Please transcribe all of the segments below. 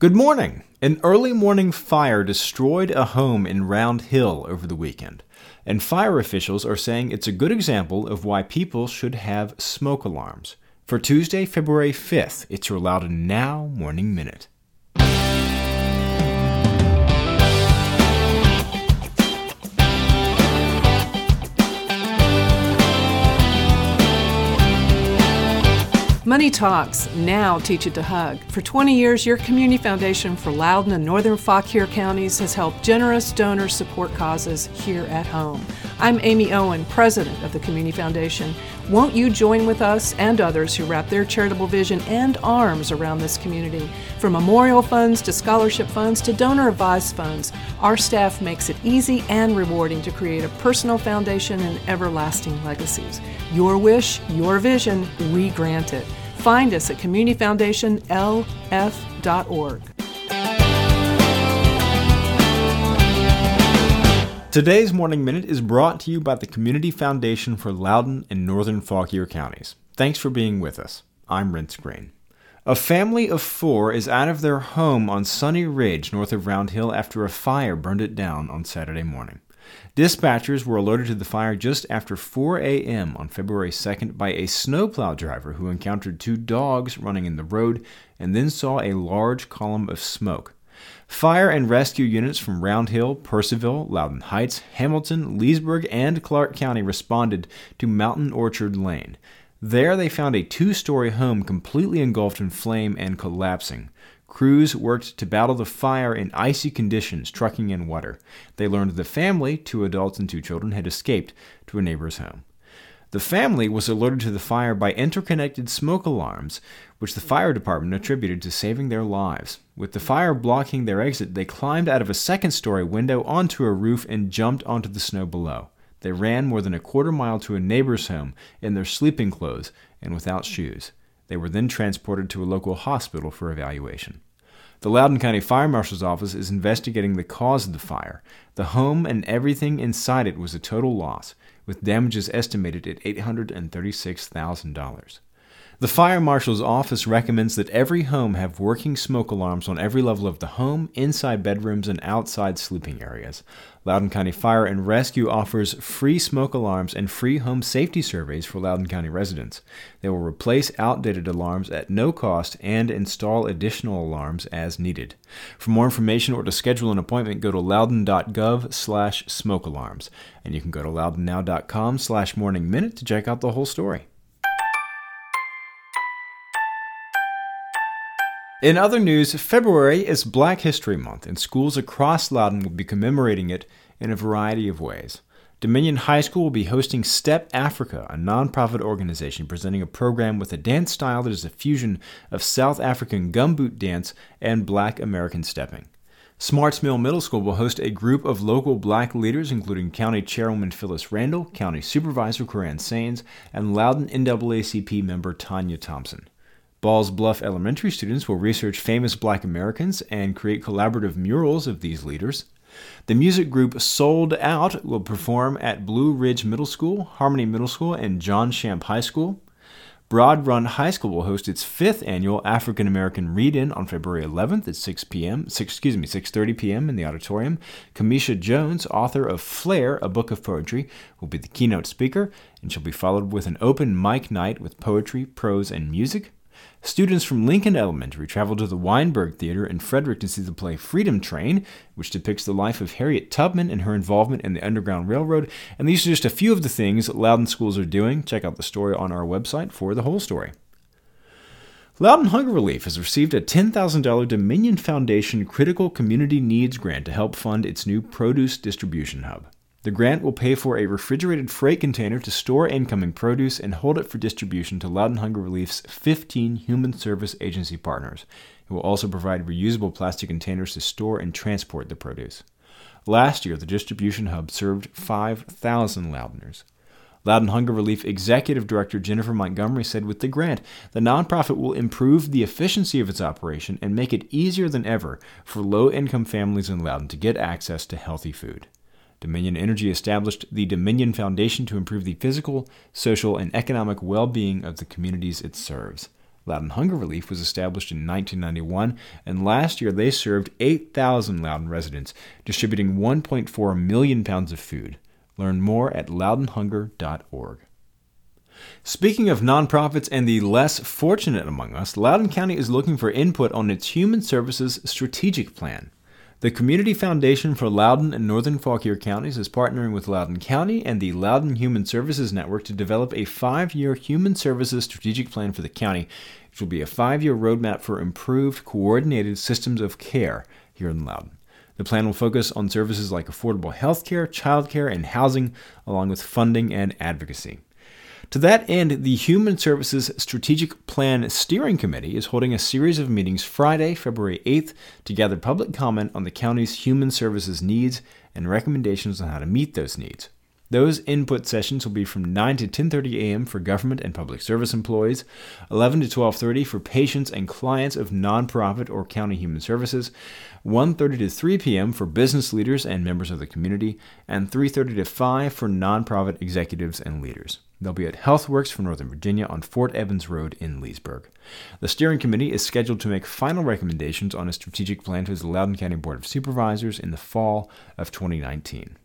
Good morning. An early morning fire destroyed a home in Round Hill over the weekend, and fire officials are saying it's a good example of why people should have smoke alarms. For Tuesday, February 5th, it's your Loudoun Now Morning Minute. Money Talks now teach it to hug. For 20 years, your Community Foundation for Loudoun and Northern Fauquier counties has helped generous donors support causes here at home. I'm Amy Owen, president of the Community Foundation. Won't you join with us and others who wrap their charitable vision and arms around this community? From memorial funds to scholarship funds to donor advised funds, our staff makes it easy and rewarding to create a personal foundation and everlasting legacies. Your wish, your vision, we grant it. Find us at communityfoundationlf.org. Today's Morning Minute is brought to you by the Community Foundation for Loudoun and Northern Fauquier counties. Thanks for being with us. I'm Renss Greene. A family of four is out of their home on Sunny Ridge north of Round Hill after a fire burned it down on Saturday morning. Dispatchers were alerted to the fire just after 4 a.m. on February 2nd by a snowplow driver who encountered two dogs running in the road and then saw a large column of smoke. Fire and rescue units from Round Hill, Purcellville, Loudoun Heights, Hamilton, Leesburg, and Clarke County responded to Mountain Orchard Lane. There they found a two story home completely engulfed in flame and collapsing. Crews worked to battle the fire in icy conditions, trucking in water. They learned the family, two adults and two children, had escaped to a neighbor's home. The family was alerted to the fire by interconnected smoke alarms, which the fire department attributed to saving their lives. With the fire blocking their exit, they climbed out of a second story window onto a roof and jumped onto the snow below. They ran more than a quarter mile to a neighbor's home in their sleeping clothes and without shoes. They were then transported to a local hospital for evaluation. The Loudoun County Fire Marshal's Office is investigating the cause of the fire. The home and everything inside it was a total loss, with damages estimated at $836,000. The fire marshal's office recommends that every home have working smoke alarms on every level of the home, inside bedrooms, and outside sleeping areas. Loudoun County Fire and Rescue offers free smoke alarms and free home safety surveys for Loudoun County residents. They will replace outdated alarms at no cost and install additional alarms as needed. For more information or to schedule an appointment, go to loudoun.gov slash smoke alarms. And you can go to loudounnow.com slash morning minute to check out the whole story. In other news, February is Black History Month, and schools across Loudoun will be commemorating it in a variety of ways. Dominion High School will be hosting Step Afrika, a nonprofit organization presenting a program with a dance style that is a fusion of South African gumboot dance and black American stepping. Smart's Mill Middle School will host a group of local black leaders, including County Chairwoman Phyllis Randall, County Supervisor Koran Saines, and Loudoun NAACP member Tanya Thompson. Ball's Bluff Elementary students will research famous black Americans and create collaborative murals of these leaders. The music group Sold Out will perform at Blue Ridge Middle School, Harmony Middle School, and John Champe High School. Broad Run High School will host its fifth annual African American Read-In on February 11th at 6 p.m. 6, excuse me 6:30 p.m. in the auditorium. Camisha Jones, author of Flare, a book of poetry, will be the keynote speaker, and she'll be followed with an open mic night with poetry, prose, and music. Students from Lincoln Elementary traveled to the Weinberg Theater in Frederick to see the play Freedom Train, which depicts the life of Harriet Tubman and her involvement in the Underground Railroad. And these are just a few of the things Loudoun schools are doing. Check out the story on our website for the whole story. Loudoun Hunger Relief has received a $10,000 Dominion Foundation Critical Community Needs Grant to help fund its new produce distribution hub. The grant will pay for a refrigerated freight container to store incoming produce and hold it for distribution to Loudoun Hunger Relief's 15 Human Service Agency partners. It will also provide reusable plastic containers to store and transport the produce. Last year, the distribution hub served 5,000 Loudouners. Loudoun Hunger Relief Executive Director Jennifer Montgomery said with the grant, the nonprofit will improve the efficiency of its operation and make it easier than ever for low income families in Loudoun to get access to healthy food. Dominion Energy established the Dominion Foundation to improve the physical, social, and economic well being of the communities it serves. Loudoun Hunger Relief was established in 1991, and last year they served 8,000 Loudoun residents, distributing 1.4 million pounds of food. Learn more at loudounhunger.org. Speaking of nonprofits and the less fortunate among us, Loudoun County is looking for input on its Human Services Strategic Plan. The Community Foundation for Loudoun and Northern Fauquier counties is partnering with Loudoun County and the Loudoun Human Services Network to develop a five year human services strategic plan for the county, which will be a five year roadmap for improved, coordinated systems of care here in Loudoun. The plan will focus on services like affordable health care, childcare, and housing, along with funding and advocacy. To that end, the Human Services Strategic Plan Steering Committee is holding a series of meetings Friday, February 8th to gather public comment on the county's human services needs and recommendations on how to meet those needs. Those input sessions will be from 9 to 10:30 a.m. for government and public service employees, 11 to 12:30 for patients and clients of nonprofit or county human services, 1:30 to 3 p.m. for business leaders and members of the community, and 3:30 to 5 for nonprofit executives and leaders. They'll be at HealthWorks for Northern Virginia on Fort Evans Road in Leesburg. The steering committee is scheduled to make final recommendations on a strategic plan to the Loudoun County Board of Supervisors in the fall of 2019.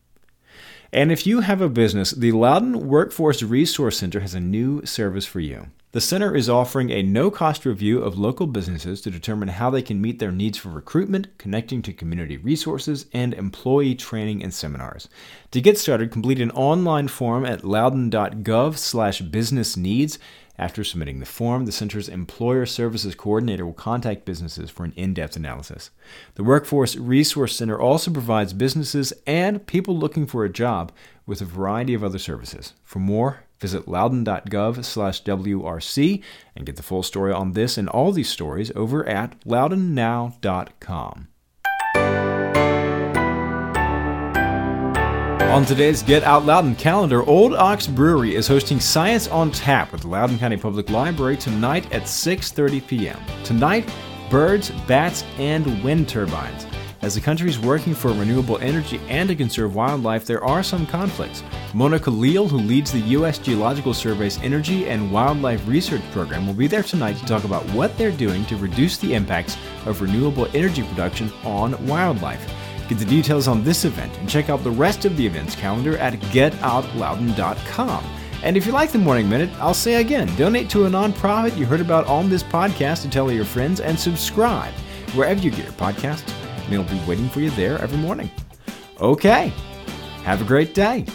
And if you have a business, the Loudoun Workforce Resource Center has a new service for you. The center is offering a no cost review of local businesses to determine how they can meet their needs for recruitment, connecting to community resources, and employee training and seminars. To get started, complete an online form at loudoun.gov slash business needs after submitting the form, the center's employer services coordinator will contact businesses for an in depth analysis. The Workforce Resource Center also provides businesses and people looking for a job with a variety of other services. For more, visit loudoun.gov/wrc and get the full story on this and all these stories over at loudounnow.com. On today's Get Out Loudoun calendar, Old Ox Brewery is hosting Science on Tap at the Loudoun County Public Library tonight at 6:30 p.m. Tonight, birds, bats, and wind turbines. As the country is working for renewable energy and to conserve wildlife, there are some conflicts. Mona Khalil, who leads the U.S. Geological Survey's Energy and Wildlife Research Program, will be there tonight to talk about what they're doing to reduce the impacts of renewable energy production on wildlife. Get the details on this event and check out the rest of the events calendar at getoutloudoun.com. And if you like the Morning Minute, I'll say again donate to a nonprofit you heard about on this podcast to tell your friends and subscribe wherever you get your podcasts. And it'll be waiting for you there every morning. Okay, have a great day.